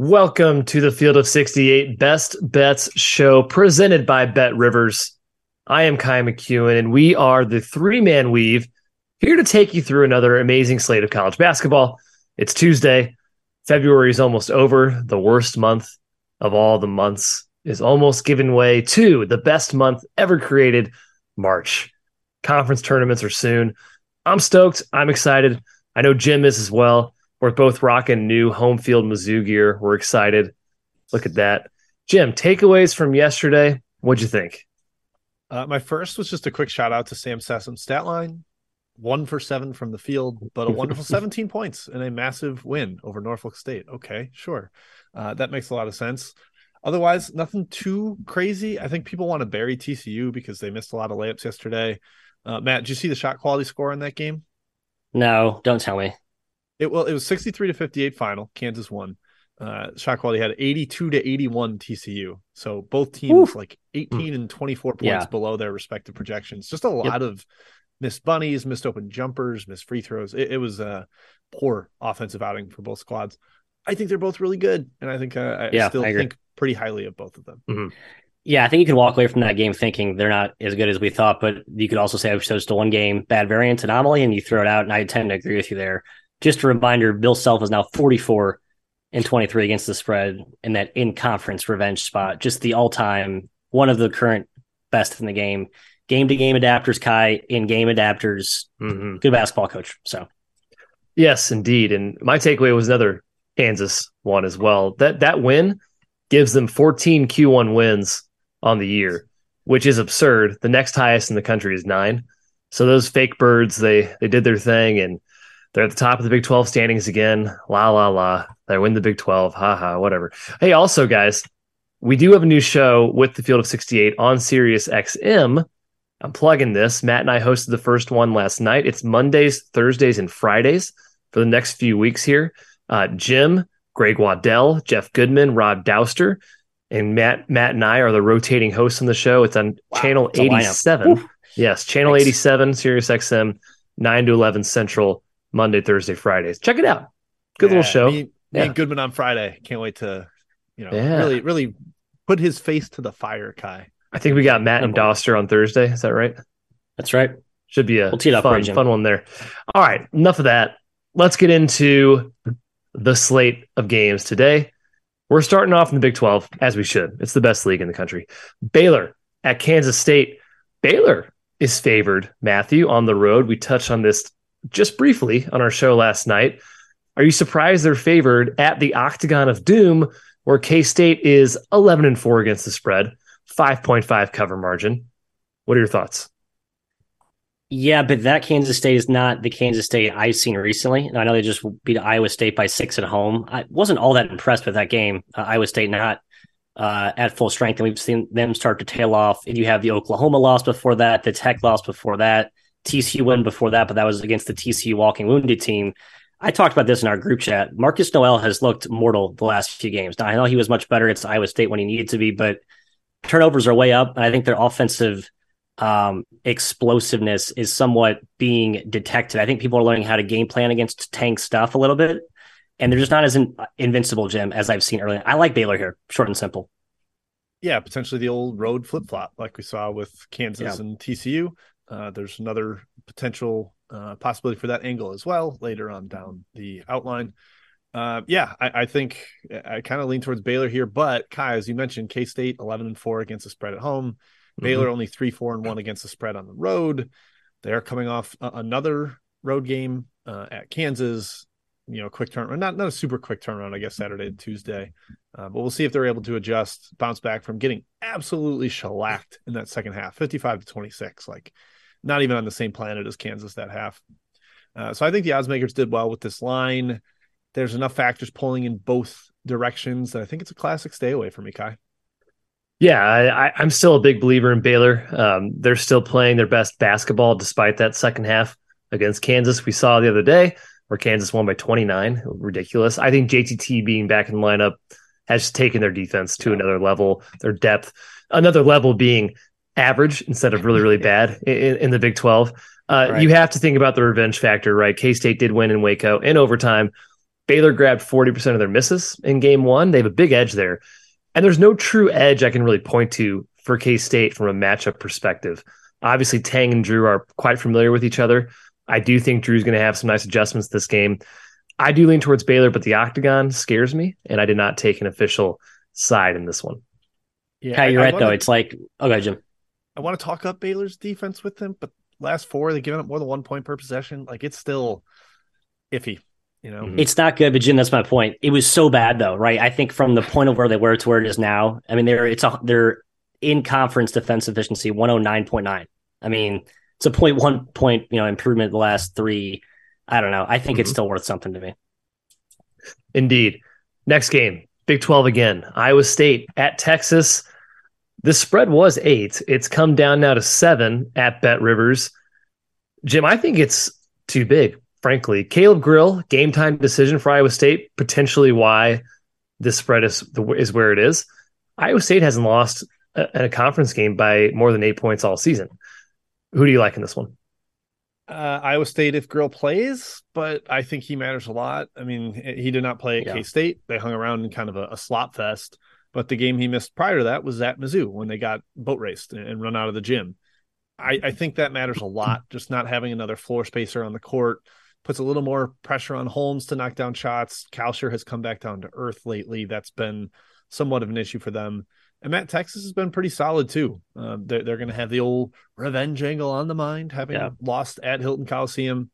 Welcome to the Field of 68 Best Bets show presented by BetRivers. I am Ky McKeon, and we are the three man weave here to take you through another amazing slate of college basketball. It's Tuesday. February is almost over. The worst month of all the months is almost given way to the best month ever created, March. Conference tournaments are soon. I'm stoked. I'm excited. I know Jim is as well. We're both rocking new home field Mizzou gear. We're excited. Look at that. Jim, takeaways from yesterday. What'd you think? Uh, my first was just a quick shout out to Sam Sessoms' stat line. One for seven from the field, but a wonderful 17 points and a massive win over Norfolk State. Okay, sure. Uh, that makes a lot of sense. Otherwise, nothing too crazy. I think people want to bury TCU because they missed a lot of layups yesterday. Uh, Matt, did you see the shot quality score in that game? No, don't tell me. It well, it was 63 to 58 final. Kansas won. Uh, shot quality had 82 to 81 TCU. So both teams Oof. like 18 and 24 points yeah. below their respective projections. Just a lot yep. of missed bunnies, missed open jumpers, missed free throws. It, it, was a poor offensive outing for both squads. I think they're both really good, and I think uh, I yeah, still I think pretty highly of both of them. Mm-hmm. Yeah, I think you can walk away from that game thinking they're not as good as we thought, but you could also say it was just a one game bad variance anomaly, and you throw it out. And I tend to agree with you there just a reminder Bill Self is now 44 and 23 against the spread in that in conference revenge spot. Just the all time, one of the current best in the game. Game to game adapters, Ky, in game adapters. Mm-hmm. Good basketball coach. So, yes, indeed. And my takeaway was another Kansas one as well. That that win gives them 14 Q1 wins on the year, which is absurd. The next highest in the country is nine. So those fake birds, they they did their thing and they're at the top of the Big 12 standings again. La la la. They win the Big 12. Ha ha, whatever. Hey, also, guys, we do have a new show with the Field of 68 on Sirius XM. I'm plugging this. Matt and I hosted the first one last night. It's Mondays, Thursdays, and Fridays for the next few weeks here. Uh, Jim, Greg Waddell, Jeff Goodman, Rob Dauster, and Matt Matt and I are the rotating hosts on the show. It's on wow, channel 87. Yes, channel Thanks. 87, Sirius XM, 9 to 11 Central Monday, Thursday, Fridays. Check it out. Good yeah, little show. Me, yeah. me Goodman on Friday. Can't wait to, you know, yeah. really, really put his face to the fire, Ky. I think we got Matt and Dauster on Thursday. Is that right? That's right. Should be a we'll fun, fun one there. All right. Enough of that. Let's get into the slate of games today. We're starting off in the Big 12, as we should. It's the best league in the country. Baylor at Kansas State. Baylor is favored, Matthew, on the road. We touched on this just briefly on our show last night. Are you surprised they're favored at the Octagon of Doom, where K State is 11 and 4 against the spread, 5.5 cover margin? What are your thoughts? Yeah, but that Kansas State is not the Kansas State I've seen recently. I know they just beat Iowa State by six at home. I wasn't all that impressed with that game. Uh, Iowa State not uh, at full strength, and we've seen them start to tail off. And you have the Oklahoma loss before that, the Tech loss before that, TCU win before that, but that was against the TCU walking wounded team. I talked about this in our group chat. Markquis Nowell has looked mortal the last few games. Now I know he was much better against Iowa State when he needed to be, but turnovers are way up, and I think their offensive um, explosiveness is somewhat being detected. I think people are learning how to game plan against Tang stuff a little bit, and they're just not as in, invincible, Jim, as I've seen earlier. I like Baylor here, short and simple. Yeah, potentially the old road flip flop like we saw with Kansas yeah. and TCU. Uh, there's another potential uh, possibility for that angle as well later on down the outline. Uh, yeah, I, I, think I kind of lean towards Baylor here, but Ky, as you mentioned, K State 11 and four against the spread at home. Mm-hmm. Baylor only three, four, and one against the spread on the road. They are coming off a- another road game uh, at Kansas. You know, quick turnaround, not not a super quick turnaround, I guess Saturday and Tuesday, uh, but we'll see if they're able to adjust, bounce back from getting absolutely shellacked in that second half, fifty-five to twenty-six. Like not even on the same planet as Kansas that half. Uh, so I think the odds makers did well with this line. There's enough factors pulling in both directions that I think it's a classic stay away for me, Ky. Yeah, I, am still a big believer in Baylor. Um, they're still playing their best basketball despite that second half against Kansas. We saw the other day where Kansas won by 29. Ridiculous. I think JTT being back in the lineup has taken their defense to another level, their depth, another level being average instead of really, really bad in, in the Big 12. Uh, right. You have to think about the revenge factor, right? K State did win in Waco in overtime. Baylor grabbed 40% of their misses in game one. They have a big edge there. And there's no true edge I can really point to for K State from a matchup perspective. Obviously, Tang and Drew are quite familiar with each other. I do think Drew's going to have some nice adjustments this game. I do lean towards Baylor, but the octagon scares me, and I did not take an official side in this one. Yeah, you're I, right, I though. It's like, okay, Jim. I want to talk up Baylor's defense with them, but last four they've given up more than one point per possession. Like it's still iffy. You know, it's not good, but Jim, that's my point. It was so bad though, right? I think from the point of where they were to where it is now, I mean, they're it's a they're in conference defense efficiency one hundred oh nine point nine. I mean, it's a point one point you know improvement the last three. I don't know. I think mm-hmm. it's still worth something to me. Indeed. Next game, Big Twelve again. Iowa State at Texas. The spread was eight. It's come down now to seven at BetRivers. Jim, I think it's too big, frankly. Caleb Grill, game time decision for Iowa State, potentially why this spread is is where it is. Iowa State hasn't lost a, a conference game by more than eight points all season. Who do you like in this one? Uh, Iowa State if Grill plays, but I think he matters a lot. I mean, he did not play at yeah. K State. They hung around in kind of a, a slot fest. But the game he missed prior to that was at Mizzou when they got boat raced and run out of the gym. I, I think that matters a lot. Just not having another floor spacer on the court puts a little more pressure on Holmes to knock down shots. Kalscheur has come back down to earth lately. That's been somewhat of an issue for them. And Matt Texas has been pretty solid too. Uh, they're they're going to have the old revenge angle on the mind, having yeah. lost at Hilton Coliseum.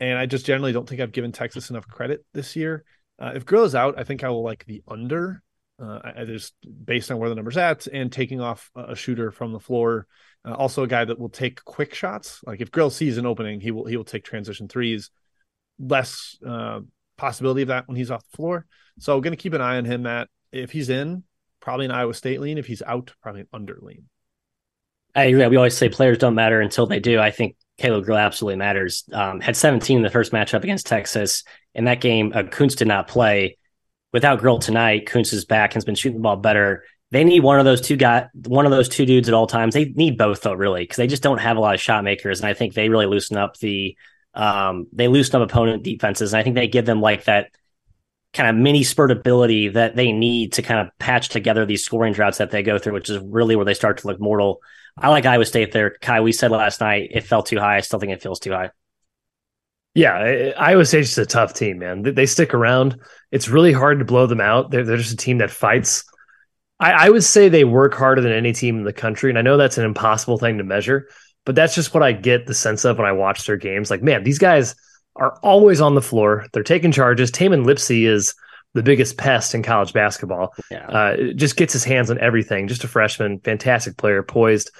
And I just generally don't think I've given Texas enough credit this year. Uh, if Grill's out, I think I will like the under uh, just based on where the number's at and taking off a shooter from the floor. Uh, also, a guy that will take quick shots. Like if Grill sees an opening, he will he will take transition threes. Less uh, possibility of that when he's off the floor. So, going to keep an eye on him. That if he's in, probably an Iowa State lean. If he's out, probably an under lean. I agree. We always say players don't matter until they do. I think Caleb Grill absolutely matters. Um, had 17 in the first matchup against Texas. In that game, uh, Kunc did not play without Grill tonight, Kunc is back and has been shooting the ball better. They need one of those two guys, one of those two dudes at all times. They need both though, really, because they just don't have a lot of shot makers, and I think they really loosen up the um, they loosen up opponent defenses, and I think they give them like that kind of mini spurt ability that they need to kind of patch together these scoring droughts that they go through, which is really where they start to look mortal. I like Iowa State there. Ky, we said last night it felt too high. I still think it feels too high. Yeah, Iowa State's just a tough team, man. They stick around. It's really hard to blow them out. They're, they're just a team that fights. I, I would say they work harder than any team in the country. And I know that's an impossible thing to measure, but that's just what I get the sense of when I watch their games. Like, man, these guys are always on the floor. They're taking charges. Tamin Lipsey is the biggest pest in college basketball. Yeah. Uh, just gets his hands on everything. Just a freshman, fantastic player, poised.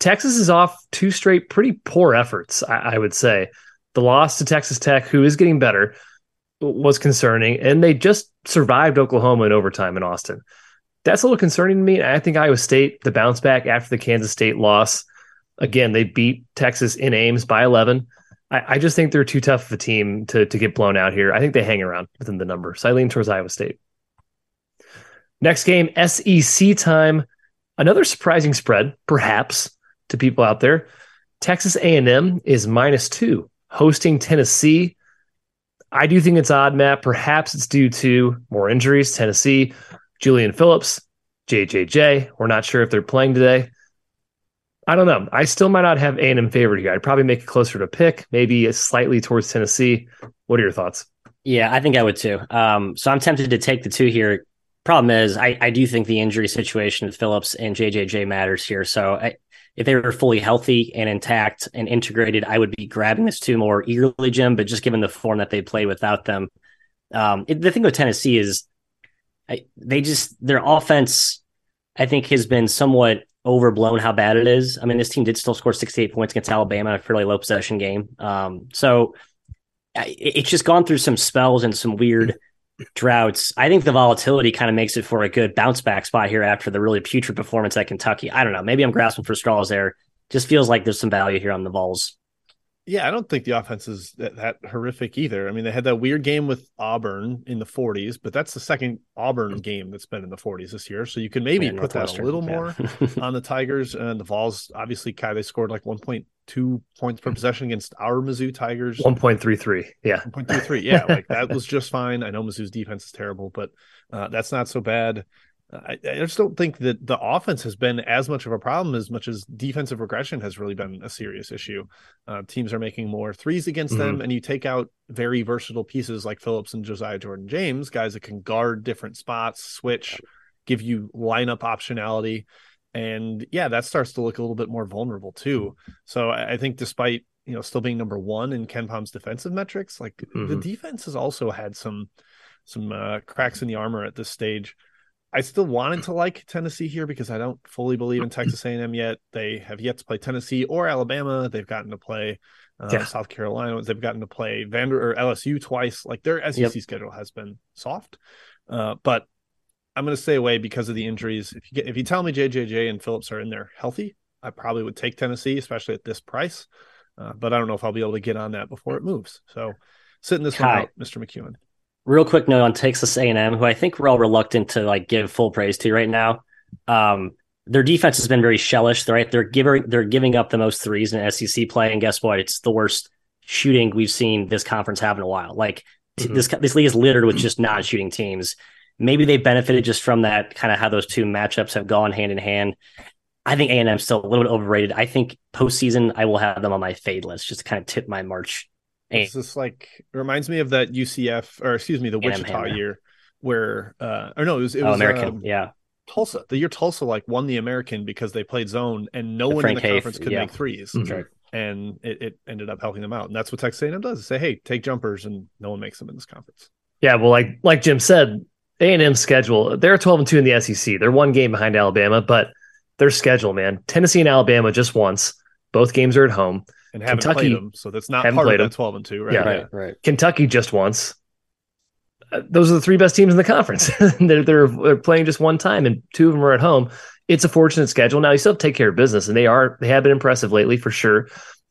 Texas is off two straight pretty poor efforts, I, I would say. The loss to Texas Tech, who is getting better, was concerning, and they just survived Oklahoma in overtime in Austin. that's a little concerning to me. I think Iowa State, the bounce back after the Kansas State loss, again, they beat Texas in Ames by 11. I, I, just think they're too tough of a team to, to get blown out here. I think they hang around within the number. So I lean towards Iowa State. Next game, SEC time. Another surprising spread, perhaps, to people out there. Texas A&M is minus two, hosting Tennessee. I do think it's odd, Matt. Perhaps it's due to more injuries. Tennessee, Julian Phillips, JJJ. We're not sure if they're playing today. I don't know. I still might not have A&M favored here. I'd probably make it closer to pick, maybe slightly towards Tennessee. What are your thoughts? Yeah, I think I would too. Um, so I'm tempted to take the two here. Problem is, I, I do think the injury situation with Phillips and JJJ matters here. So I, if they were fully healthy and intact and integrated, I would be grabbing this two more eagerly, Jim. But just given the form that they played without them, um, it, the thing with Tennessee is I, they just their offense, I think, has been somewhat overblown how bad it is. I mean, this team did still score 68 points against Alabama in a fairly low possession game. Um, so it, it's just gone through some spells and some weird droughts. I think the volatility kind of makes it for a good bounce back spot here after the really putrid performance at Kentucky. I don't know. Maybe I'm grasping for straws there. Just feels like there's some value here on the Vols. Yeah, I don't think the offense is that, that, horrific either. I mean, they had that weird game with Auburn in the 40s, but that's the second Auburn game that's been in the 40s this year. So you can maybe put that a little more on the Tigers and the Vols. Obviously, Ky they scored like 1.2 points per possession against our Mizzou Tigers. 1.33, yeah, 1.33, yeah. like that was just fine. I know Mizzou's defense is terrible, but uh, that's not so bad. I, I, just don't think that the offense has been as much of a problem as much as defensive regression has really been a serious issue. Uh, teams are making more threes against mm-hmm. them, and you take out very versatile pieces like Phillips and Josiah Jordan James, guys that can guard different spots, switch, give you lineup optionality. And yeah, that starts to look a little bit more vulnerable too. So I, I think despite you know still being number one in KenPom's defensive metrics, like mm-hmm. the defense has also had some some uh, cracks in the armor at this stage. I still wanted to like Tennessee here because I don't fully believe in Texas A&M yet. They have yet to play Tennessee or Alabama. They've gotten to play uh, yeah. South Carolina. They've gotten to play Vander or LSU twice. Like their SEC yep. schedule has been soft, uh, but I'm going to stay away because of the injuries. If you get if you tell me JJJ and Phillips are in there healthy, I probably would take Tennessee, especially at this price. Uh, but I don't know if I'll be able to get on that before it moves. So sitting this one out, Mr. McKeon real quick note on Texas A&M, who I think we're all reluctant to like give full praise to right now. Um, their defense has been very shellish. They're right. They're giving they're giving up the most threes in SEC play, and guess what? It's the worst shooting we've seen this conference have in a while. Like mm-hmm. this this league is littered with just non shooting teams. Maybe they benefited just from that kind of how those two matchups have gone hand in hand. I think A and M still a little bit overrated. I think postseason I will have them on my fade list just to kind of tip my March it's just like it reminds me of that UCF or excuse me, the Wichita year where uh or no, it was it oh, was American, um, yeah. Tulsa. The year Tulsa like won the American because they played zone and no the one Frank in the conference could yeah. make 3s mm-hmm. And it, it, ended up helping them out. And that's what Texas A&M does. Say, hey, take jumpers, and no one makes them in this conference. Yeah, well, like like Jim said, A and M schedule. They're twelve and two in the SEC. They're one game behind Alabama, but their schedule, man. Tennessee and Alabama just once. Both games are at home and haven't Kentucky, played them, so that's not part of that twelve and two, right? Yeah, right, right. Kentucky just once. Uh, those are the three best teams in the conference. they're, they're, they're playing just one time, and two of them are at home. It's a fortunate schedule. Now you still have to take care of business, and they are they have been impressive lately for sure.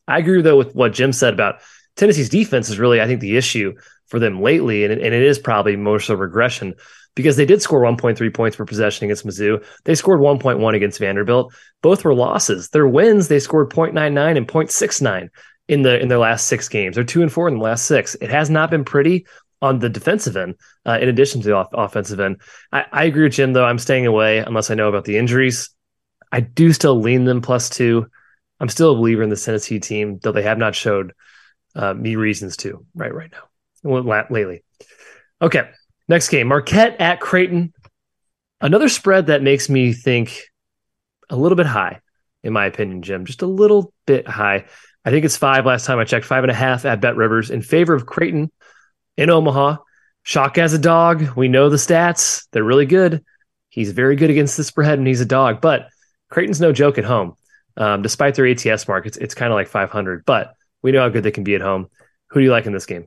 I agree though with what Jim said about Tennessee's defense is really I think the issue for them lately, and, and it is probably more so regression because they did score 1.3 points per possession against Mizzou. They scored 1.1 against Vanderbilt. Both were losses. Their wins, they scored 0.99 and 0.69 in the in their last six games. They're two and four in the last six. It has not been pretty on the defensive end, uh, in addition to the off- offensive end. I, I agree with Jim, though. I'm staying away unless I know about the injuries. I do still lean them plus two. I'm still a believer in the Tennessee team, though they have not showed uh, me reasons to right right now lately. Okay, Next game, Marquette at Creighton. Another spread that makes me think a little bit high, in my opinion, Jim. Just a little bit high. I think it's five last time I checked, five and a half at BetRivers in favor of Creighton in Omaha. Shaka's a dog. We know the stats. They're really good. He's very good against the spread and he's a dog, but Creighton's no joke at home. Um, despite their ATS mark, it's, it's kind of like 500, but we know how good they can be at home. Who do you like in this game?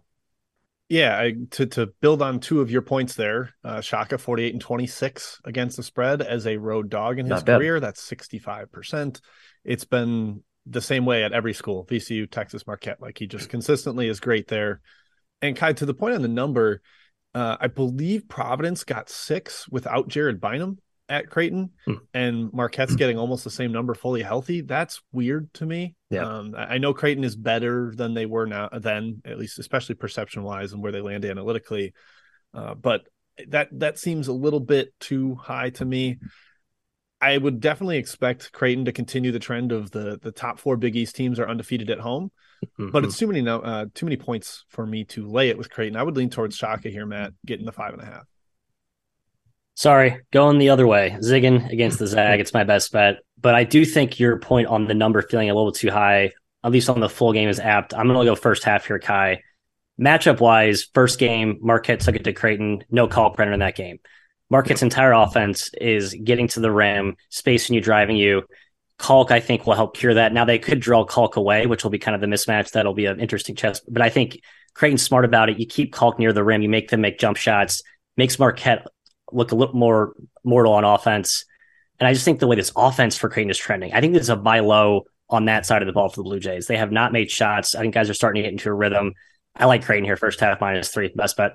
Yeah, I, to to build on two of your points there, uh, Shaka forty eight and twenty six against the spread as a road dog in his career. That's sixty five percent. It's been the same way at every school, VCU, Texas, Marquette. Like he just consistently is great there. And Ky, to the point on the number, uh, I believe Providence got six without Jared Bynum at Creighton, hmm. and Marquette's getting almost the same number fully healthy. That's weird to me. Yeah, um, I know Creighton is better than they were now, then at least, especially perception wise and where they land analytically. Uh, but that that seems a little bit too high to me. I would definitely expect Creighton to continue the trend of the the top four Big East teams are undefeated at home, mm-hmm. but it's too many uh, too many points for me to lay it with Creighton. I would lean towards Shaka here, Matt, getting the five and a half. Sorry, going the other way. Zigging against the Zag. It's my best bet. But I do think your point on the number feeling a little too high, at least on the full game, is apt. I'm going to go first half here, Ky. Matchup wise, first game, Marquette took it to Creighton. No Kalkbrenner in that game. Marquette's entire offense is getting to the rim, spacing you, driving you. Kalk, I think, will help cure that. Now they could draw Kalk away, which will be kind of the mismatch. That'll be an interesting chess. But I think Creighton's smart about it. You keep Kalk near the rim, you make them make jump shots, makes Marquette look a little more mortal on offense. And I just think the way this offense for Creighton is trending, I think there's a buy low on that side of the ball for the Blue Jays. They have not made shots. I think guys are starting to get into a rhythm. I like Creighton here first half minus three. Best bet.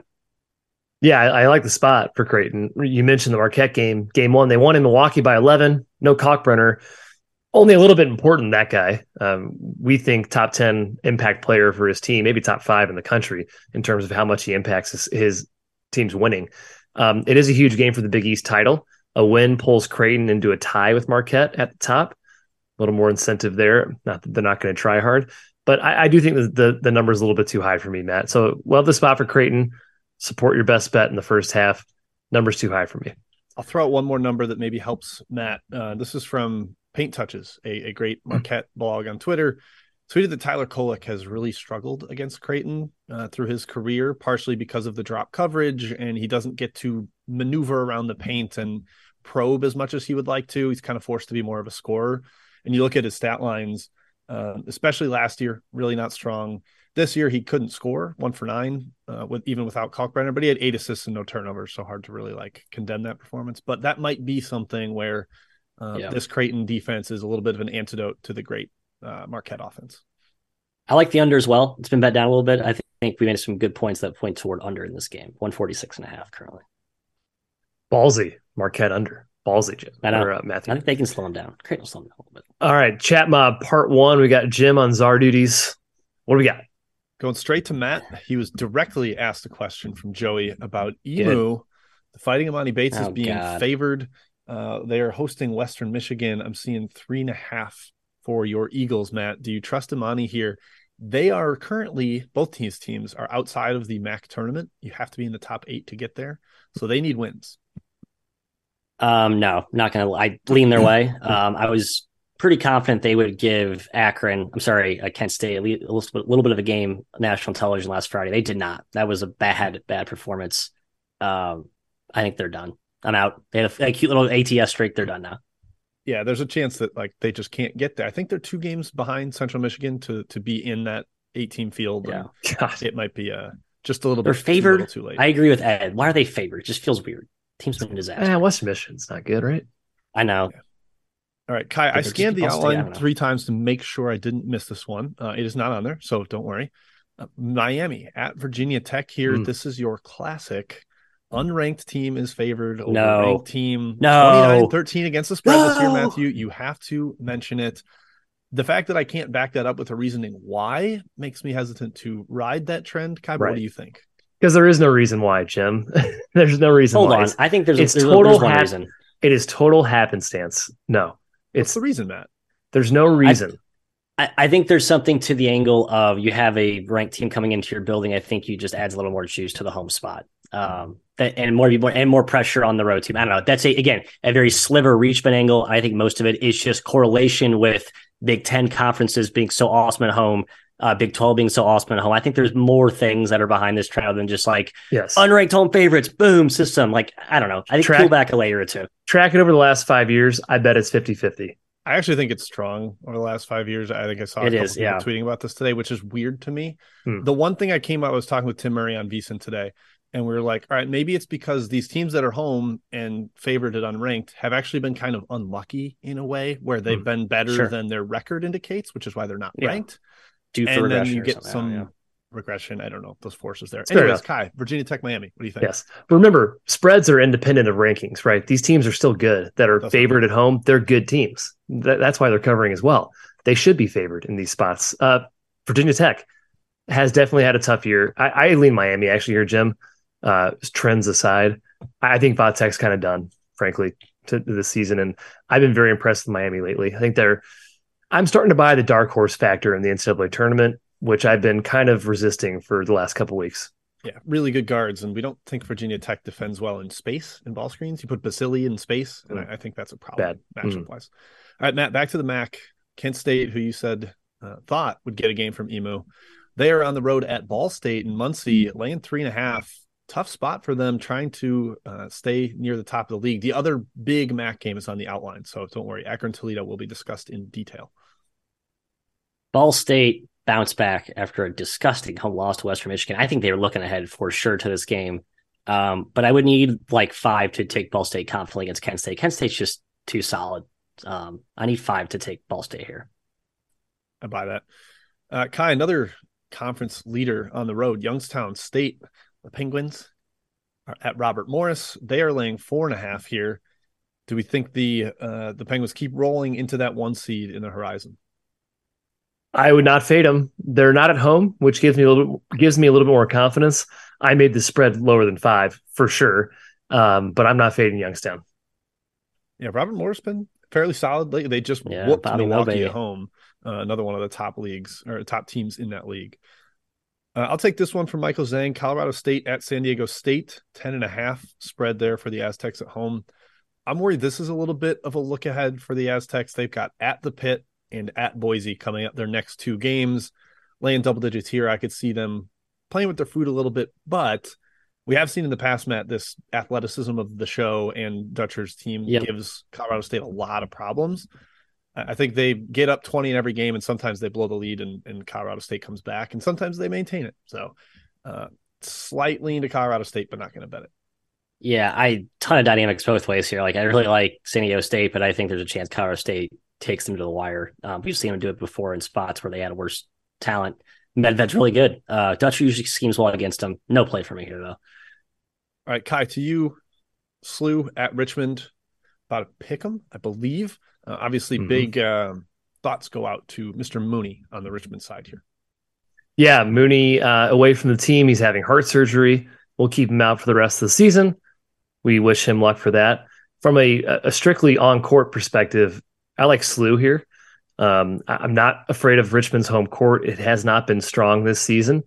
Yeah, I, I, like the spot for Creighton. You mentioned the Marquette game, game one. They won in Milwaukee by 11. No Kalkbrenner. Only a little bit important, that guy. Um, we think top 10 impact player for his team, maybe top five in the country in terms of how much he impacts his, his team's winning. Um, it is a huge game for the Big East title. A win pulls Creighton into a tie with Marquette at the top. A little more incentive there. Not that they're not going to try hard, but I, I do think that the the number is a little bit too high for me, Matt. So love the spot for Creighton. Support your best bet in the first half. Number's too high for me. I'll throw out one more number that maybe helps Matt. Uh, this is from Paint Touches, a, a great Marquette blog on Twitter tweeted that Tyler Kolek has really struggled against Creighton uh, through his career, partially because of the drop coverage, and he doesn't get to maneuver around the paint and probe as much as he would like to. He's kind of forced to be more of a scorer. And you look at his stat lines, uh, especially last year, really not strong. This year he couldn't score one for nine, uh, with even without Kalkbrenner, but he had eight assists and no turnovers, so hard to really like condemn that performance. But that might be something where uh, yeah. this Creighton defense is a little bit of an antidote to the great uh, Marquette offense. I like the under as well. It's been bet down a little bit. I think we made some good points that point toward under in this game. 146 and a half currently. Ballsy. Marquette under. Ballsy, Jim. I know. Or, uh, Matthew. I think they can slow him down. Creighton will slow him down a little bit. All right. Chat mob part one. We got Jim on czar duties. What do we got? Going straight to Matt. He was directly asked a question from Joey about Emu. Good. The fighting Emoni Bates oh, is being God. favored. Uh, they are hosting Western Michigan. I'm seeing three and a half for your Eagles, Matt. Do you trust Emoni here? They are currently both these teams are outside of the MAC tournament. You have to be in the top eight to get there, so they need wins. Um, no, not gonna. I lean their way. Um, I was pretty confident they would give Akron. I'm sorry, I Kent State a little, a little bit of a game national television last Friday. They did not. That was a bad, bad performance. Um, I think they're done. I'm out. They had a, a cute little ATS streak. They're done now yeah, there's a chance that like they just can't get there. I think they're two games behind Central Michigan to to be in that 18 field. Yeah, it might be uh just a little they're bit favored. Too, too late. I agree with Ed. Why are they favored? It just feels weird. Team's been a disaster. Yeah, West Michigan's not good, right? I know. Yeah. All right, Ky. I scanned the outline three times to make sure I didn't miss this one. Uh, it is not on there, so don't worry. Uh, Miami at Virginia Tech here. Mm. This is your classic unranked team is favored over no. ranked team no 13 against the spread no. this year matthew you have to mention it the fact that i can't back that up with a reasoning why makes me hesitant to ride that trend Ky, right. what do you think because there is no reason why jim there's no reason hold why. on i think there's it's there's total there's hap- reason it is total happenstance no it's What's the reason matt there's no reason I, I think there's something to the angle of you have a ranked team coming into your building. I think you just adds a little more juice to the home spot. Um, that, and more people and more pressure on the road team. I don't know. That's a, again a very sliver Richmond angle. I think most of it is just correlation with Big Ten conferences being so awesome at home, uh, Big Twelve being so awesome at home. I think there's more things that are behind this trial than just like yes. unranked home favorites, boom system. Like I don't know. I think track, pull back a layer or two. Track it over the last five years. I bet it's 50-50. I actually think it's strong over the last five years. I think I saw a it couple is, people yeah. tweeting about this today, which is weird to me. Hmm. The one thing I came out I was talking with Tim Murray on VSiN today, and we were like, all right, maybe it's because these teams that are home and favored at unranked have actually been kind of unlucky in a way where they've Hmm. been better Sure. than their record indicates, which is why they're not Yeah. ranked. Due for and then you get some yeah. regression. I don't know those forces there. fair Anyways. Ky, Virginia Tech, Miami. What do you think? Yes. But remember, spreads are independent of rankings, right? These teams are still good that are That's favored at home. They're good teams. That, that's why they're covering as well. They should be favored in these spots. Uh, Virginia Tech has definitely had a tough year. I, I lean Miami actually here, Jim. Uh, trends aside, I think Vatech's kind of done, frankly, to, to this season. And I've been very impressed with Miami lately. I think they're, I'm starting to buy the dark horse factor in the NCAA tournament, which I've been kind of resisting for the last couple weeks. Yeah, really good guards, and we don't think Virginia Tech defends well in space in ball screens. You put Basili in space, and I, I think that's a problem Bad. matchup wise. All right, Matt, back to the MAC. Kent State, who you said uh, thought would get a game from Emu, they are on the road at Ball State and Muncie, laying three and a half. Tough spot for them, trying to uh, stay near the top of the league. The other big MAC game is on the outline, so don't worry. Akron Toledo will be discussed in detail. Ball State bounced back after a disgusting home loss to Western Michigan. I think they were looking ahead for sure to this game. Um, but I would need like five to take Ball State confidently against Kent State. Kent State's just too solid. Um, I need five to take Ball State here. I buy that. Uh, Kai, another conference leader on the road, Youngstown State, the Penguins are at Robert Morris. They are laying four and a half here. Do we think the uh, the Penguins keep rolling into that one seed in the horizon? I would not fade them. They're not at home, which gives me a little gives me a little bit more confidence. I made the spread lower than five for sure, um, but I'm not fading Youngstown. Yeah, Robert Morris been fairly solid lately. They just Yeah, whooped Bobby Milwaukee at home, uh, another one of the top leagues or top teams in that league. Uh, I'll take this one from Michael Zhang. Colorado State at San Diego State, 10 and a half spread there for the Aztecs at home. I'm worried this is a little bit of a look ahead for the Aztecs. They've got at the pit and at Boise coming up their next two games, laying double digits here. I could see them playing with their food a little bit, but we have seen in the past, Matt, this athleticism of the show and Dutcher's team Yep. gives Colorado State a lot of problems. I think they get up 20 in every game, and sometimes they blow the lead, and, and Colorado State comes back, and sometimes they maintain it. So, uh, slightly into Colorado State, but not going to bet it. Yeah, I ton of dynamics both ways here. Like I really like San Diego State, but I think there's a chance Colorado State takes them to the wire. Um, we've seen them do it before in spots where they had worse talent. Medved's really good. Uh, Dutch usually schemes well against them. No play for me here though. All right, Ky, to you, Slew at Richmond, about a pick 'em, I believe. Uh, obviously, Mhm. big um, thoughts go out to Mr. Mooney on the Richmond side here. Yeah, Mooney uh, away from the team. He's having heart surgery. We'll keep him out for the rest of the season. We wish him luck for that. From a, a strictly on court perspective, I like Slew here. Um, I'm not afraid of Richmond's home court. It has not been strong this season.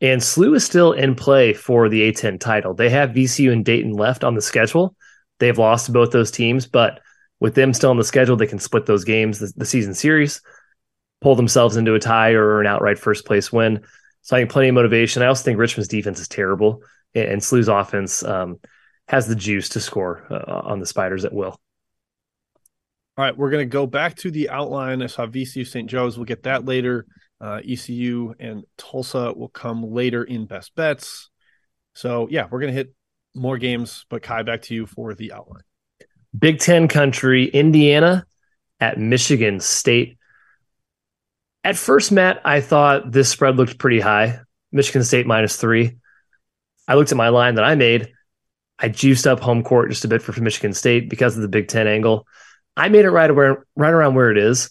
And Slew is still in play for the A10 title. They have VCU and Dayton left on the schedule. They've lost to both those teams, but with them still on the schedule, they can split those games, the, the season series, pull themselves into a tie or an outright first place win. So I think plenty of motivation. I also think Richmond's defense is terrible, and, and Slew's offense um, has the juice to score uh, on the Spiders at will. All right, we're going to go back to the outline. I saw VCU St. Joe's. We'll get that later. Uh, ECU and Tulsa will come later in best bets. So, yeah, we're going to hit more games. But, Ky, back to you for the outline. Big Ten country, Indiana at Michigan State. At first, Matt, I thought this spread looked pretty high. Michigan State minus three. I looked at my line that I made. I juiced up home court just a bit for Michigan State because of the Big Ten angle. I made it right where right around where it is.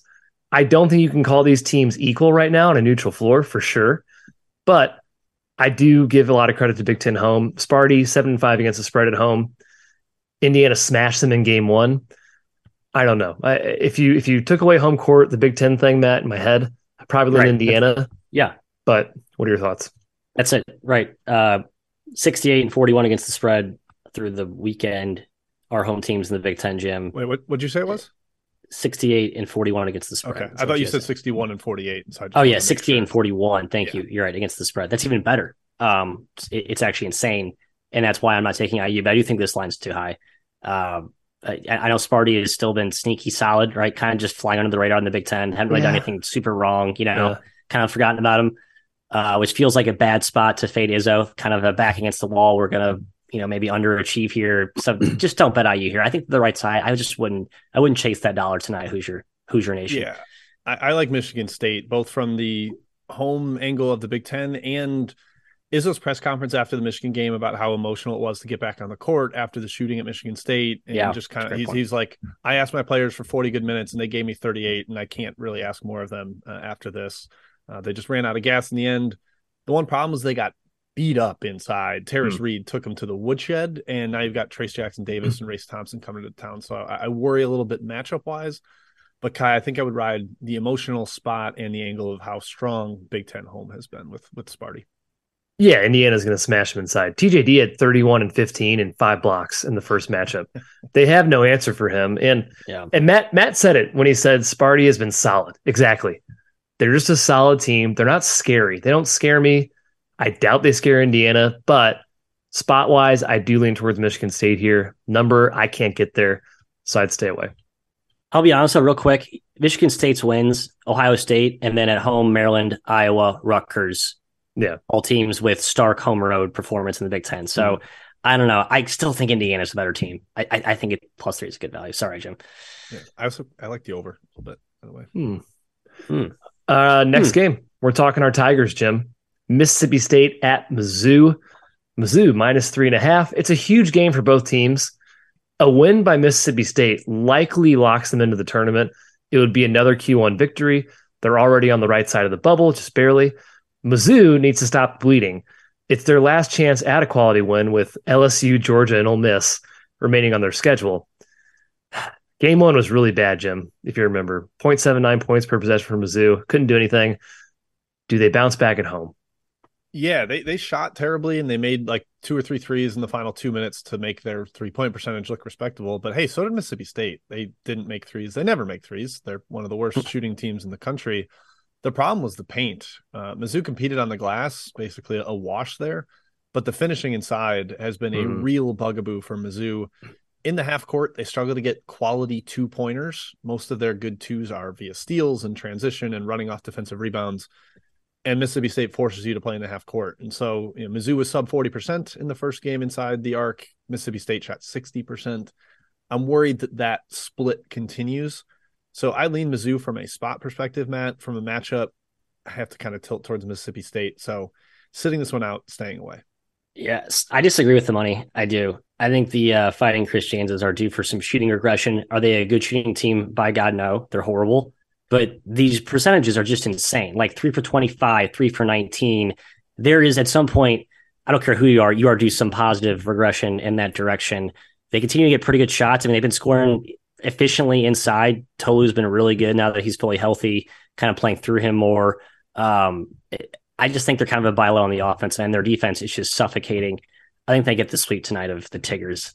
I don't think you can call these teams equal right now on a neutral floor for sure, but I do give a lot of credit to Big Ten home. Sparty seven and five against the spread at home. Indiana smashed them in game one. I don't know I, if you if you took away home court, the Big Ten thing, Matt, in my head, I probably lean Right. Indiana. Yeah, But what are your thoughts? that's it. Right. Uh, 68 and 41 against the spread through the weekend. Our home teams in the Big Ten Jim. Wait, what would you say it was? 68 and 41 against the spread. Okay. I thought you said. said 61 and 48. So I just Oh yeah, to make 68 and 41. Thank Yeah. you. You're right against the spread. That's even better. Um, it- it's actually insane, and that's why I'm not taking IU. But I do think this line's too high. Um, I know Sparty has still been sneaky solid, right? Kind of just flying under the radar in the Big Ten. Haven't really yeah. done anything super wrong, you know. Yeah. Kind of forgotten about him, uh, which feels like a bad spot to fade Izzo. Kind of a back against the wall. We're gonna, you know, maybe underachieve here. So just don't bet IU here. I think the right side. I just wouldn't. I wouldn't chase that dollar tonight. Hoosier, Hoosier Nation. Yeah, I, I like Michigan State both from the home angle of the Big Ten and Izzo's press conference after the Michigan game about how emotional it was to get back on the court after the shooting at Michigan State. And yeah, just kind of, he's, he's like, I asked my players for 40 good minutes and they gave me 38, and I can't really ask more of them uh, after this. Uh, they just ran out of gas in the end. The one problem was they got beat up inside. Tarris hmm. Reed took them to the woodshed, and now you've got Trayce Jackson Davis and Race Thompson coming to town. So I, I worry a little bit matchup wise. But Ky, I think I would ride the emotional spot and the angle of how strong Big Ten home has been with with Sparty. Yeah, Indiana's going to smash them inside. TJD had 31 and 15 and five blocks in the first matchup. they have no answer for him. And yeah. and Matt Matt said it when he said Sparty has been solid. Exactly. They're just a solid team. They're not scary. They don't scare me. I doubt they scare Indiana, but spot wise, I do lean towards Michigan State here. Number, I can't get there, so I'd stay away. I'll be honest, though, real quick. Michigan State's wins, Ohio State, and then at home, Maryland, Iowa, Rutgers. Yeah. All teams with stark home road performance in the Big Ten. So mm-hmm. I don't know. I still think Indiana's a better team. I, I, I, think it plus three is a good value. Sorry, Jim. Yeah, I also I like the over a little bit, by the way. Hmm. Hmm. Uh, next hmm. game, we're talking our Tigers, Jim. Mississippi State at Mizzou. Mizzou minus three and a half. It's a huge game for both teams. A win by Mississippi State likely locks them into the tournament. It would be another Q1 victory. They're already on the right side of the bubble, just barely. Mizzou needs to stop bleeding. It's their last chance at a quality win with LSU, Georgia, and Ole Miss remaining on their schedule. Game one was really bad, Jim, if you remember. 0.79 points per possession for Mizzou. Couldn't do anything. Do they bounce back at home? Yeah, they, they shot terribly and they made like two or three threes in the final two minutes to make their three point percentage look respectable. But hey, so did Mississippi State. They didn't make threes. They never make threes. They're one of the worst hmm. shooting teams in the country. The problem was the paint. Uh, Mizzou competed on the glass, basically a wash there, but the finishing inside has been a mm. real bugaboo for Mizzou. In the half court, they struggle to get quality two pointers. Most of their good twos are via steals and transition and running off defensive rebounds. And Mississippi State forces you to play in the half court. And so you know, Mizzou was sub 40% in the first game inside the arc. Mississippi State shot 60%. I'm worried that that split continues. So I lean Mizzou from a spot perspective, Matt. From a matchup, I have to kind of tilt towards Mississippi State. So sitting this one out, staying away. Yes, I disagree with the money. I do. I think the uh, Fighting Christians are due for some shooting regression. Are they a good shooting team? By God, no. They're horrible. But these percentages are just insane. Like three for 25, three for 19. There is at some point, I don't care who you are, you are due some positive regression in that direction. They continue to get pretty good shots. I mean, they've been scoring efficiently inside. Tolu's been really good now that he's fully healthy, kind of playing through him more. Um, I just think they're kind of a buy low on the offense, and their defense is just suffocating. I think they get the sweep tonight of the Tigers.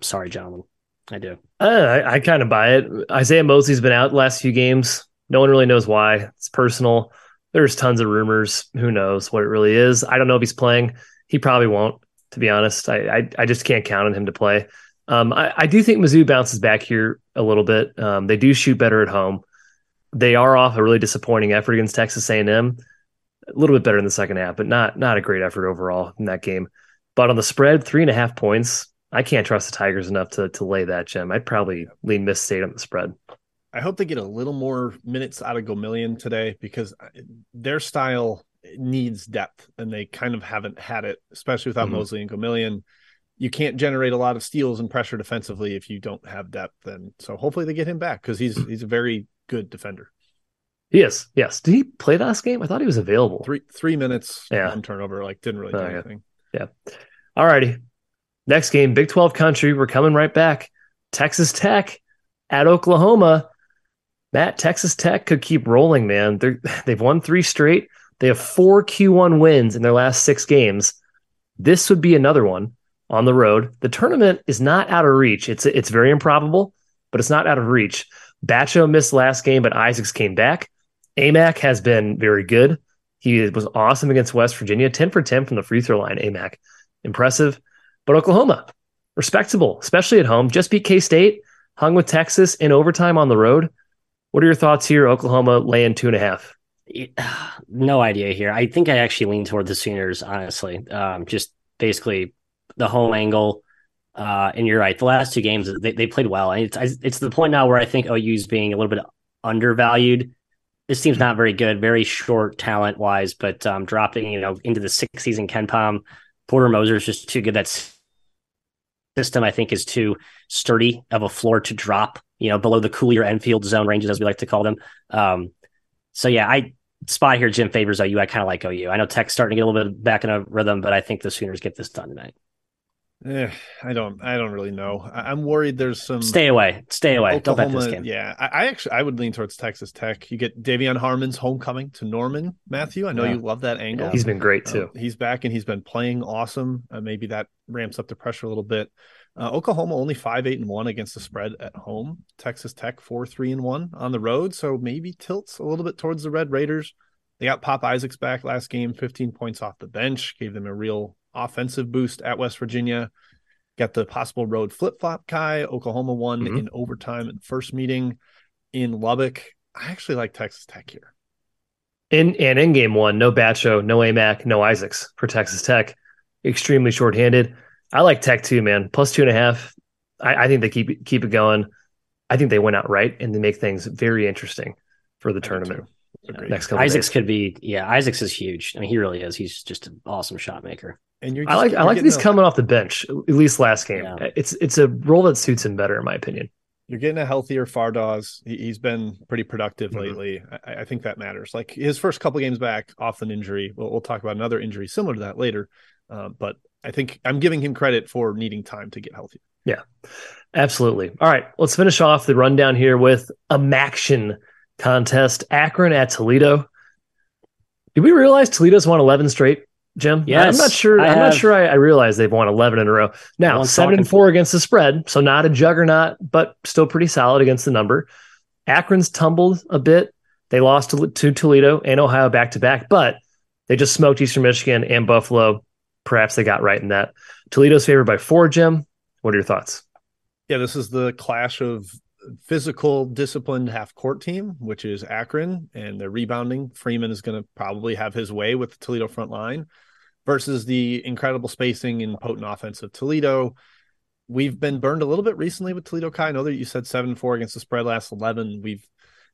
Sorry, gentlemen. I do. Uh, I, I kind of buy it. Isaiah Mosley's been out last few games. No one really knows why. It's personal. There's tons of rumors. Who knows what it really is? I don't know if he's playing. He probably won't, to be honest. I, I, I just can't count on him to play. Um, I, I, do think Mizzou bounces back here a little bit. Um, they do shoot better at home. They are off a really disappointing effort against Texas A&M. A little bit better in the second half, but not not a great effort overall in that game. But on the spread, three and a half points. I can't trust the Tigers enough to to lay that gem. I'd probably lean Miss State on the spread. I hope they get a little more minutes out of Gomillion today because their style needs depth, and they kind of haven't had it, especially without mm-hmm. Mosley and Gomillion you can't generate a lot of steals and pressure defensively if you don't have depth. And so hopefully they get him back because he's he's a very good defender. He is. Yes. Did he play last game? I thought he was available. Three three minutes. Yeah. One turnover. Like didn't really do oh, anything. Yeah. All righty. Next game, Big Twelve country. We're coming right back. Texas Tech at Oklahoma. Matt, Texas Tech could keep rolling, man. They're, they've won three straight. They have four Q1 wins in their last six games. This would be another one on the road. The tournament is not out of reach. It's it's very improbable, but it's not out of reach. Batcho missed last game, but Isaacs came back. Amac has been very good. He was awesome against West Virginia, 10 for 10 from the free throw line. Amac. impressive. But Oklahoma, respectable, especially at home. Just beat K State, hung with Texas in overtime on the road. What are your thoughts here? Oklahoma laying two and a half. No idea here. I think I actually lean toward the Sooners, honestly. Um, just basically the home angle. Uh, and you're right. The last two games they, they played well, and it's it's the point now where I think OU's being a little bit undervalued. This team's not very good, very short talent wise, but um, dropping you know into the sixth season KenPom, Porter Moser is just too good. That system I think is too sturdy of a floor to drop. You know below the Cooley Enfield zone ranges as we like to call them. Um, so yeah, I spot here. Jim favors OU. I kind of like OU. I know Tech's starting to get a little bit back in a rhythm, but I think the Sooners get this done tonight. Eh, I don't. I don't really know. I, am worried. There's some. Stay away. Stay away. Oklahoma, don't bet this game. Yeah, I, I, actually I would lean towards Texas Tech. You get De'Vion Harmon's homecoming to Norman. Matthew, I know yeah. you love that angle. Yeah. He's been great too. Uh, he's back and he's been playing awesome. Uh, maybe that ramps up the pressure a little bit. Uh, Oklahoma only five eight and one against the spread at home. Texas Tech four three and one on the road. So maybe tilts a little bit towards the Red Raiders. They got Pop Isaacs back last game, 15 points off the bench, gave them a real offensive boost at West Virginia. Got the possible road flip flop Ky. Oklahoma won mm-hmm. in overtime in first meeting in Lubbock. I actually like Texas Tech here. In and in game one, no Batcho, no Aimaq, no Isaacs for Texas Tech. Extremely shorthanded. I like Tech too, man. Plus two and a half. I, I think they keep keep it going. I think they went out right and they make things very interesting for the I tournament. Next couple Isaacs days. could be, yeah. Isaacs is huge. I mean, he really is. He's just an awesome shot maker. And you're just, I like I like these coming off the bench. At least last game, yeah. it's it's a role that suits him better, in my opinion. You're getting a healthier Fardaws. He, has been pretty productive mm-hmm. lately. I, I, think that matters. Like his first couple games back off an injury. We'll, we'll talk about another injury similar to that later. Uh, but I think I'm giving him credit for needing time to get healthy. Yeah, absolutely. All right, let's finish off the rundown here with a Maction contest. Akron at Toledo. Did we realize Toledo's won 11 straight? Jim? Yes, I'm not sure. I am not sure. I, I realize they've won 11 in a row. Now seven and four against the spread, so not a juggernaut, but still pretty solid against the number. Akron's tumbled a bit. They lost to, to Toledo and Ohio back to back, but they just smoked Eastern Michigan and Buffalo. Perhaps they got right in that. Toledo's favored by four. Jim, what are your thoughts? Yeah, this is the clash of physical, disciplined half court team, which is Akron, and they're rebounding. Freeman is going to probably have his way with the Toledo front line versus the incredible spacing and potent offense of Toledo. We've been burned a little bit recently with Toledo Ky. I know that you said seven four against the spread last eleven. We've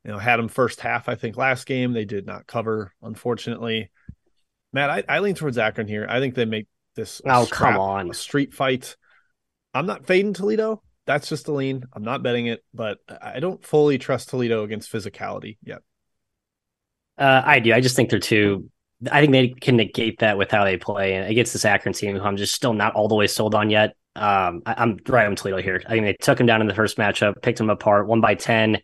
you know had them first half. I think last game they did not cover, unfortunately. Matt, I, I lean towards Akron here. I think they make this. Oh come on, a street fight. I'm not fading Toledo. That's just a lean. I'm not betting it, but I don't fully trust Toledo against physicality yet. Uh, I do. I just think they're too I think they can negate that with how they play and against this Akron team, who I'm just still not all the way sold on yet. Um, I, am right on Toledo here. I think they took him down in the first matchup, picked him apart, one by ten.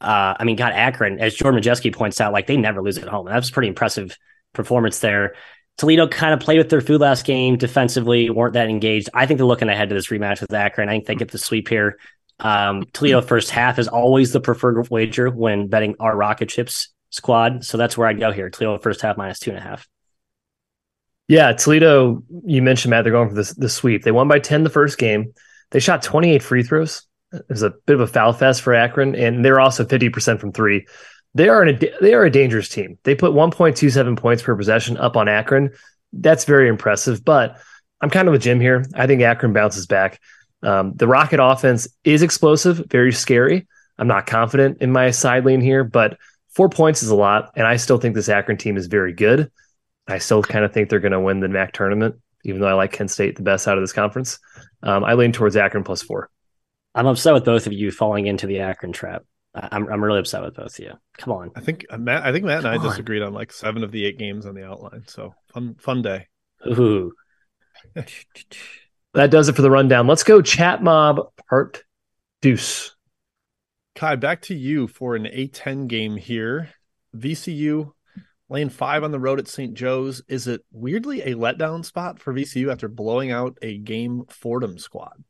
Uh, I mean, got Akron, as Jordan Majeski points out, like they never lose at home. That was pretty impressive performance there. Toledo kind of played with their food last game defensively, weren't that engaged. I think they're looking ahead to this rematch with Akron. I think they get the sweep here. Um, Toledo first half is always the preferred wager when betting our rocket chips squad. So that's where I'd go here. Toledo first half minus two and a half. Yeah, Toledo, you mentioned Matt, they're going for the sweep. They won by 10 the first game. They shot 28 free throws. It was a bit of a foul fest for Akron, and they're also 50% from three. They are a they are a dangerous team. They put 1.27 points per possession up on Akron. That's very impressive. But I'm kind of with Jim here. I think Akron bounces back. Um, the Rocket offense is explosive, very scary. I'm not confident in my side lane here, but four points is a lot, and I still think this Akron team is very good. I still kind of think they're going to win the MAC tournament, even though I like Kent State the best out of this conference. Um, I lean towards Akron plus four. I'm upset with both of you falling into the Akron trap. I'm I'm really upset with both of you. Come on. I think uh, Matt. I think Matt and I on. disagreed on like seven of the eight games on the outline. So fun fun day. Ooh. that does it for the rundown. Let's go chat mob part deuce. Ky, back to you for an A10 game here. VCU lane five on the road at St. Joe's. Is it weirdly a letdown spot for VCU after blowing out a game Fordham squad?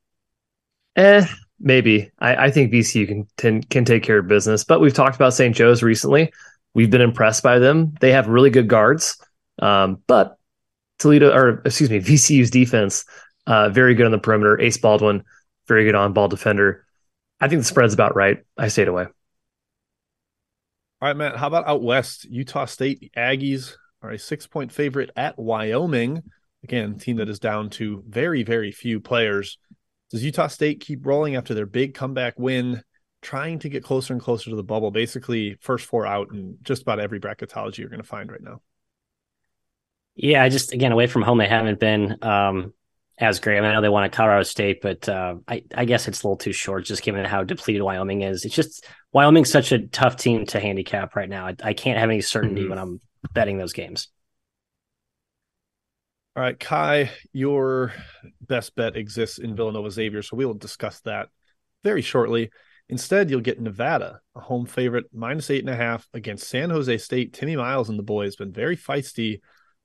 Eh, maybe. I, I think VCU can, can can take care of business, but we've talked about St. Joe's recently. We've been impressed by them. They have really good guards, um, but Toledo or excuse me, VCU's defense Uh, very good on the perimeter. Ace Baldwin, very good on ball defender. I think the spread's about right. I stayed away. All right, Matt. How about out west? Utah State Aggies are a six point favorite at Wyoming. Again, team that is down to very, very few players. Does Utah State keep rolling after their big comeback win, trying to get closer and closer to the bubble? Basically, first four out in just about every bracketology you're going to find right now. Yeah, I just again away from home, they haven't been um, as great. I, mean, I know they won at Colorado State, but uh, I, I guess it's a little too short, just given how depleted Wyoming is. It's just Wyoming's such a tough team to handicap right now. I, I can't have any certainty mm-hmm. when I'm betting those games. All right, Ky, your best bet exists in Villanova Xavier, so we will discuss that very shortly. Instead, you'll get Nevada, a home favorite, minus eight and a half against San Jose State. Timmy Miles and the boys been very feisty.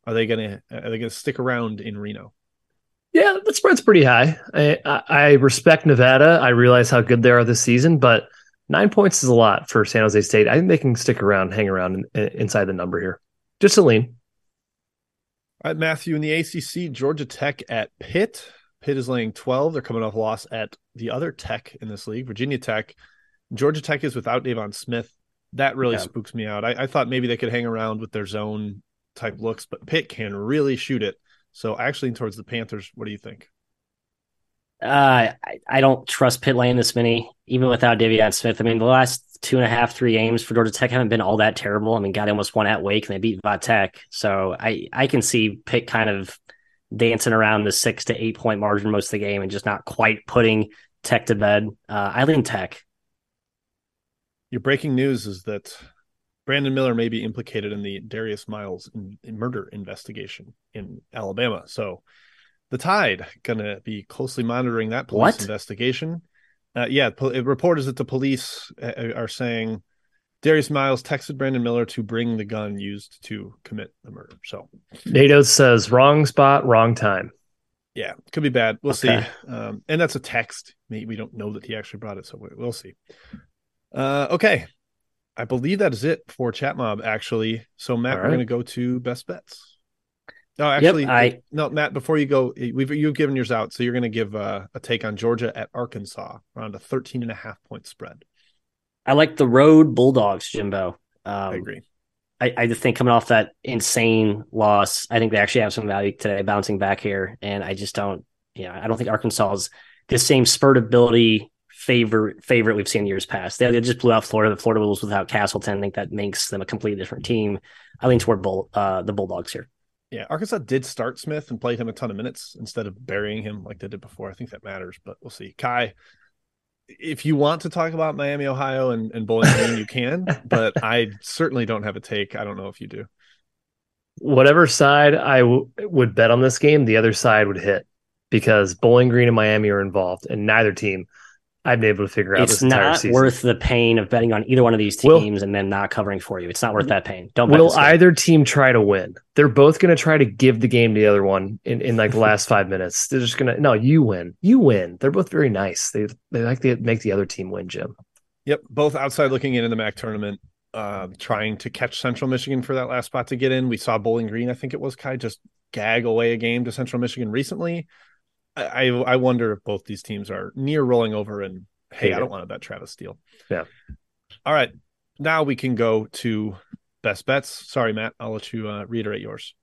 Are they gonna are they gonna stick around in Reno? Yeah, the spread's pretty high. I, I, I respect Nevada. I realize how good they are this season, but nine points is a lot for San Jose State. I think they can stick around, hang around in, in, inside the number here. Just a lean. All right, Matthew, in the ACC, Georgia Tech at Pitt. Pitt is laying 12. They're coming off loss at the other Tech in this league, Virginia Tech. Georgia Tech is without Deivon Smith. That really yeah. spooks me out. I, I, thought maybe they could hang around with their zone type looks, but Pitt can really shoot it. So actually towards the Panthers. What do you think? Uh, I, I don't trust Pitt Lane this many, even without Deivon Smith. I mean, the last two and a half, three games for Georgia Tech haven't been all that terrible. I mean, God, almost won at Wake and they beat Va Tech. So I, I can see Pitt kind of dancing around the six to eight point margin most of the game and just not quite putting Tech to bed. Uh, I lean Tech. Your breaking news is that Brandon Miller may be implicated in the Darius Miles in, in murder investigation in Alabama. So the Tide going to be closely monitoring that police what? investigation. Uh, yeah, po- reporters that the police uh, uh, are saying Darius Miles texted Brandon Miller to bring the gun used to commit the murder. So Nate Oats says wrong spot, wrong time. Yeah, could be bad. We'll okay. see. Um, and that's a text. Maybe we don't know that he actually brought it, so we'll see. Uh, okay, I believe that is it for Chat Mob. Actually, so Matt, right. we're going to go to best bets. No, actually, yep, I, no, Matt. Before you go, we've you've given yours out, so you're going to give uh, a take on Georgia at Arkansas around a 13 and a half point spread. I like the road Bulldogs, Jimbo. Um, I agree. I, I just think coming off that insane loss, I think they actually have some value today, bouncing back here, and I just don't, yeah, I don't think Arkansas is the same spurt ability favorite favorite we've seen years past. They, they just blew out Florida. The Florida Bulls without Castleton. I think that makes them a completely different team. I lean toward Bull, uh, the Bulldogs here. Yeah, Arkansas did start Smith and played him a ton of minutes instead of burying him like they did before. I think that matters, but we'll see. Ky, if you want to talk about Miami, Ohio, and, and Bowling Green, you can, but I certainly don't have a take. I don't know if you do. Whatever side I w- would bet on this game, the other side would hit because Bowling Green and Miami are involved, and neither team I've been able to figure out. It's not worth the pain of betting on either one of these teams will, and then not covering for you. It's not worth that pain. Don't. Will either team try to win? They're both going to try to give the game to the other one in, in like the last five minutes. They're just going to no. You win. You win. They're both very nice. They they like to make the other team win. Jim. Yep, both outside looking in in the MAC tournament, uh, trying to catch Central Michigan for that last spot to get in. We saw Bowling Green, I think it was Ky, just gag away a game to Central Michigan recently. I, I wonder if both these teams are near rolling over and hey, I don't want to bet Travis Steele. Yeah. All right. Now we can go to best bets. Sorry, Matt. I'll let you uh, reiterate yours.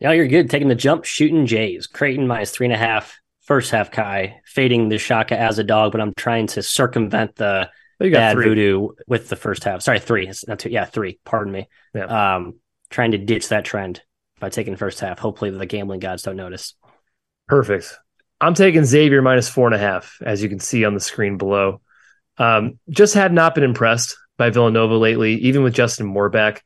Yeah, you're good. Taking the jump, shooting Jays. Creighton minus three and a half. First half, Ky fading the Shaka as a dog, but I'm trying to circumvent the bad three. voodoo with the first half. Sorry, three. It's not two. Yeah, three. Pardon me. Yeah. Um, trying to ditch that trend by taking first half. Hopefully, the gambling gods don't notice. Perfect. I'm taking Xavier minus four and a half, as you can see on the screen below. Um, just had not been impressed by Villanova lately, even with Justin Moore back.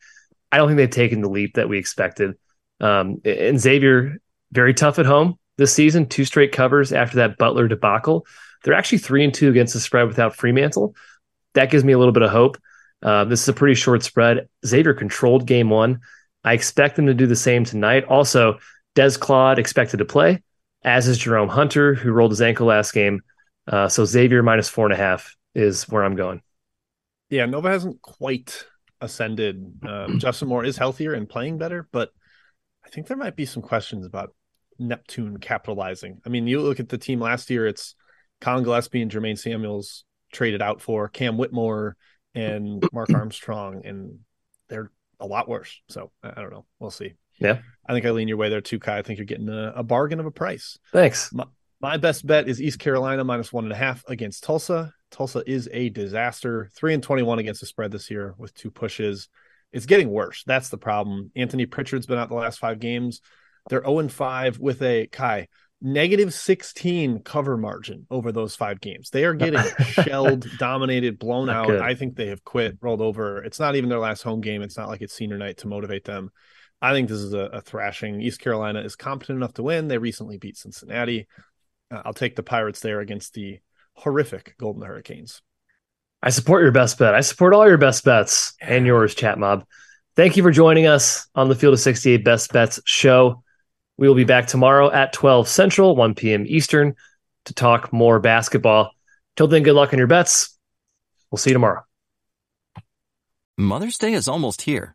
I don't think they've taken the leap that we expected. Um, and Xavier, very tough at home this season, two straight covers after that Butler debacle. They're actually three and two against the spread without Freemantle. That gives me a little bit of hope. Uh, this is a pretty short spread. Xavier controlled game one. I expect them to do the same tonight. Also, Des Claude expected to play as is Jerome Hunter, who rolled his ankle last game. Uh, so Xavier minus four and a half is where I'm going. Yeah, Nova hasn't quite ascended. Um, Justin Moore is healthier and playing better, but I think there might be some questions about Neptune capitalizing. I mean, you look at the team last year, it's Collin Gillespie and Jermaine Samuels traded out for Cam Whitmore and Mark Armstrong, and they're a lot worse. So I don't know. We'll see. Yeah. I think I lean your way there too, Ky. I think you're getting a, a bargain of a price. Thanks. My, my, best bet is East Carolina minus one and a half against Tulsa. Tulsa is a disaster. Three and 21 against the spread this year with two pushes. It's getting worse. That's the problem. Anthony Pritchard's been out the last five games. They're 0 and 5 with a Kai negative 16 cover margin over those five games. They are getting shelled, dominated, blown out. Good. I think they have quit, rolled over. It's not even their last home game. It's not like it's senior night to motivate them. I think this is a, a thrashing. East Carolina is competent enough to win. They recently beat Cincinnati. Uh, I'll take the Pirates there against the horrific Golden Hurricanes. I support your best bet. I support all your best bets and yours, Chat Mob. Thank you for joining us on the Field of 68 Best Bets show. We will be back tomorrow at 12 Central, 1 p.m. Eastern to talk more basketball. Till then, good luck on your bets. We'll see you tomorrow. Mother's Day is almost here,